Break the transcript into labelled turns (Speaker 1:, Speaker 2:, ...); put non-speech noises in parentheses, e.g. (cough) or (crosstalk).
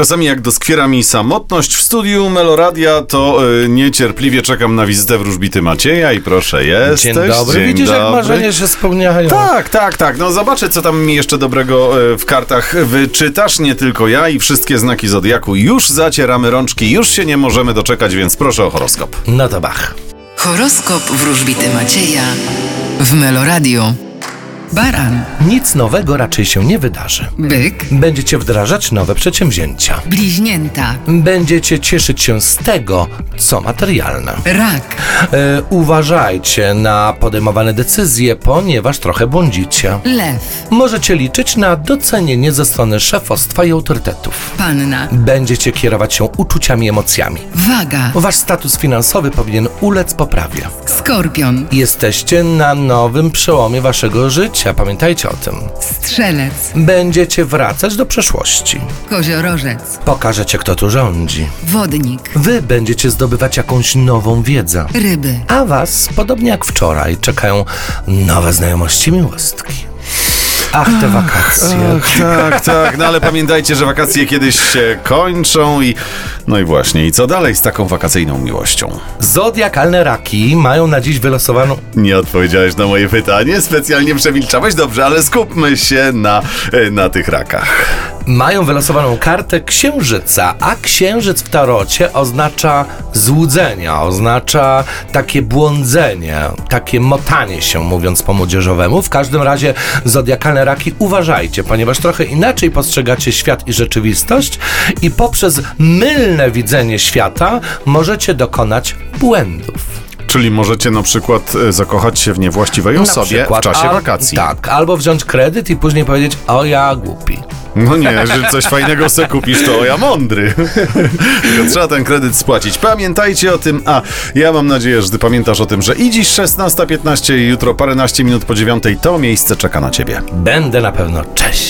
Speaker 1: Czasami jak doskwiera mi samotność w studiu Meloradia, to y, niecierpliwie czekam na wizytę wróżbity Macieja i proszę, jesteś.
Speaker 2: Dzień dobry.
Speaker 1: Dzień
Speaker 2: Widzisz, jak
Speaker 1: dobry.
Speaker 2: marzenia się spełniają.
Speaker 1: Tak, tak, tak. No zobaczę, co tam mi jeszcze dobrego e, w kartach wyczytasz. Nie tylko ja i wszystkie znaki Zodiaku. Już zacieramy rączki, już się nie możemy doczekać, więc proszę o horoskop.
Speaker 2: No to bach.
Speaker 3: Horoskop wróżbity Macieja w Meloradio. Baran,
Speaker 2: Nic nowego raczej się nie wydarzy.
Speaker 3: byk,
Speaker 2: Będziecie wdrażać nowe przedsięwzięcia.
Speaker 3: bliźnięta,
Speaker 2: Będziecie cieszyć się z tego, co materialne.
Speaker 3: rak,
Speaker 2: E, uważajcie na podejmowane decyzje, ponieważ trochę błądzicie.
Speaker 3: lew,
Speaker 2: Możecie liczyć na docenienie ze strony szefostwa i autorytetów.
Speaker 3: panna,
Speaker 2: Będziecie kierować się uczuciami i emocjami.
Speaker 3: waga,
Speaker 2: Wasz status finansowy powinien ulec poprawie.
Speaker 3: skorpion,
Speaker 2: Jesteście na nowym przełomie waszego życia, pamiętajcie o tym.
Speaker 3: strzelec,
Speaker 2: Będziecie wracać do przeszłości.
Speaker 3: koziorożec,
Speaker 2: Pokażecie, kto tu rządzi.
Speaker 3: wodnik,
Speaker 2: Wy będziecie zdobywać jakąś nową wiedzę.
Speaker 3: ryby.
Speaker 2: A was, podobnie jak wczoraj, czekają nowe znajomości miłostki. Ach, te wakacje.
Speaker 1: Ach, tak, tak. No ale pamiętajcie, że wakacje kiedyś się kończą i... No i właśnie, i co dalej z taką wakacyjną miłością?
Speaker 2: Zodiakalne raki mają na dziś wylosowaną.
Speaker 1: Nie odpowiedziałeś na moje pytanie, specjalnie przemilczałeś. Dobrze, ale skupmy się na, na tych rakach.
Speaker 2: Mają wylosowaną kartę księżyca, a księżyc w tarocie oznacza złudzenia, oznacza takie błądzenie, takie motanie się, mówiąc po młodzieżowemu. W każdym razie zodiakalne raki uważajcie, ponieważ trochę inaczej postrzegacie świat i rzeczywistość i poprzez mylne widzenie świata możecie dokonać błędów.
Speaker 1: Czyli możecie na przykład e, zakochać się w niewłaściwej
Speaker 2: Na
Speaker 1: osobie
Speaker 2: przykład,
Speaker 1: w czasie
Speaker 2: al-
Speaker 1: wakacji.
Speaker 2: Tak, albo wziąć kredyt i później powiedzieć, o ja głupi.
Speaker 1: No nie, że coś fajnego se kupisz, to ja mądry. (laughs) Tylko trzeba ten kredyt spłacić. Pamiętajcie o tym, a ja mam nadzieję, że ty pamiętasz o tym, że i dziś 16.15 i jutro paręnaście minut po dziewiątej to miejsce czeka na ciebie.
Speaker 2: Będę na pewno. Cześć!